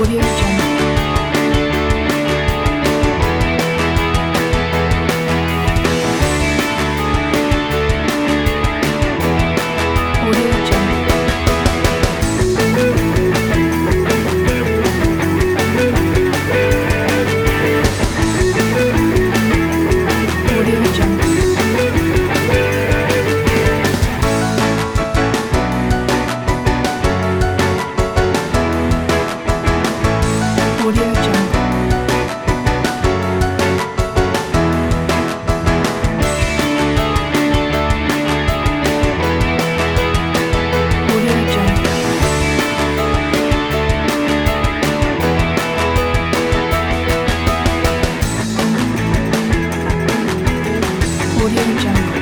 我励与。Audio Jungle.